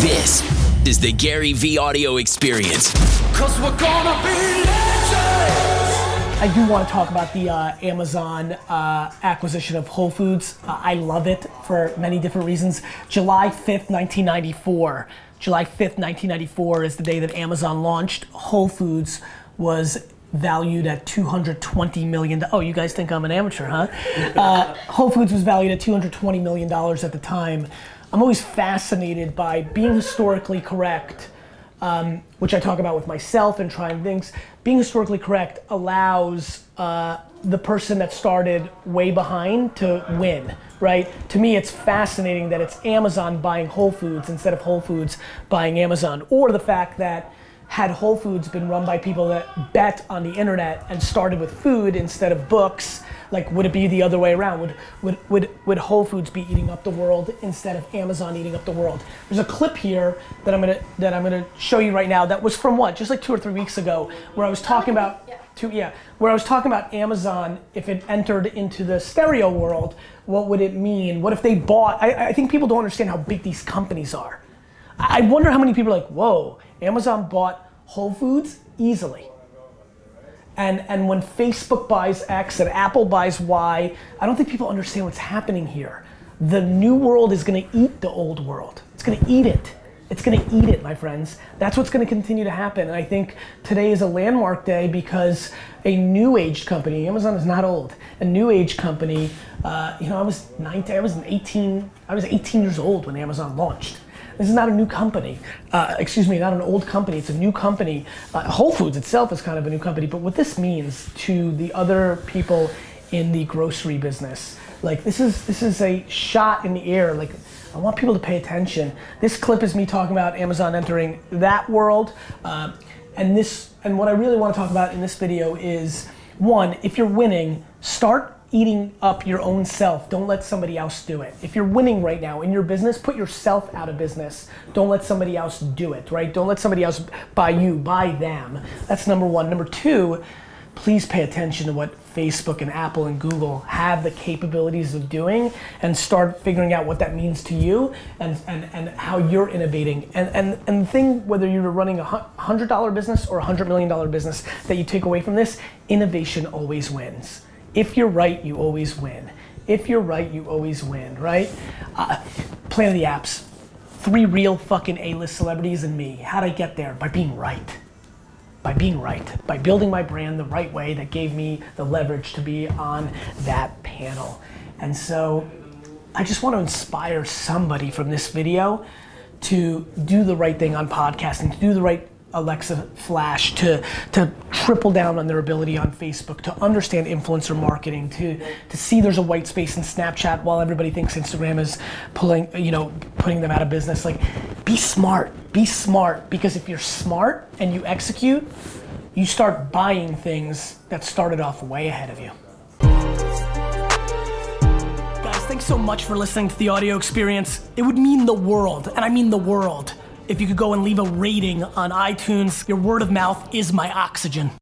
This is the GaryVee audio experience. Cause we're gonna be legends. I do want to talk about the uh, Amazon uh, acquisition of Whole Foods. Uh, I love it for many different reasons. July 5th, 1994. July 5th, 1994 is the day that Amazon launched. Whole Foods was valued at 220 million. Oh, you guys think I'm an amateur, huh? Uh, Whole Foods was valued at 220 million dollars at the time. I'm always fascinated by being historically correct, um, which I talk about with myself and trying things. Being historically correct allows uh, the person that started way behind to win, right? To me, it's fascinating that it's Amazon buying Whole Foods instead of Whole Foods buying Amazon, or the fact that had Whole Foods been run by people that bet on the internet and started with food instead of books, like would it be the other way around? Would, would, would, would Whole Foods be eating up the world instead of Amazon eating up the world? There's a clip here that I'm gonna that I'm gonna show you right now that was from what, just like two or three weeks ago, where I was talking about two yeah, where I was talking about Amazon if it entered into the stereo world, what would it mean? What if they bought I, I think people don't understand how big these companies are. I wonder how many people are like, whoa, Amazon bought Whole Foods easily. And, and when Facebook buys X and Apple buys Y, I don't think people understand what's happening here. The new world is gonna eat the old world. It's gonna eat it. It's gonna eat it, my friends. That's what's gonna continue to happen. And I think today is a landmark day because a new age company, Amazon is not old, a new age company, uh, you know, I was 19, I was 18, I was 18 years old when Amazon launched. This is not a new company. Uh, excuse me, not an old company. It's a new company. Uh, Whole Foods itself is kind of a new company. But what this means to the other people in the grocery business, like this is this is a shot in the air. Like I want people to pay attention. This clip is me talking about Amazon entering that world, uh, and this and what I really want to talk about in this video is one, if you're winning, start eating up your own self. Don't let somebody else do it. If you're winning right now in your business, put yourself out of business. Don't let somebody else do it, right? Don't let somebody else buy you, buy them. That's number one. Number two, please pay attention to what Facebook and Apple and Google have the capabilities of doing and start figuring out what that means to you and, and, and how you're innovating. And, and, and the thing, whether you're running a $100 business or a $100 million business that you take away from this, innovation always wins. If you're right, you always win. If you're right, you always win, right? Uh, Planet of the Apps. Three real fucking A-list celebrities and me. How'd I get there? By being right. By being right. By building my brand the right way that gave me the leverage to be on that panel. And so I just want to inspire somebody from this video to do the right thing on podcasting, to do the right Alexa Flash to to triple down on their ability on Facebook, to understand influencer marketing, to to see there's a white space in Snapchat while everybody thinks Instagram is pulling, you know, putting them out of business. Like, be smart, be smart, because if you're smart and you execute, you start buying things that started off way ahead of you. Guys, thanks so much for listening to the audio experience. It would mean the world, and I mean the world if you could go and leave a rating on iTunes. Your word of mouth is my oxygen.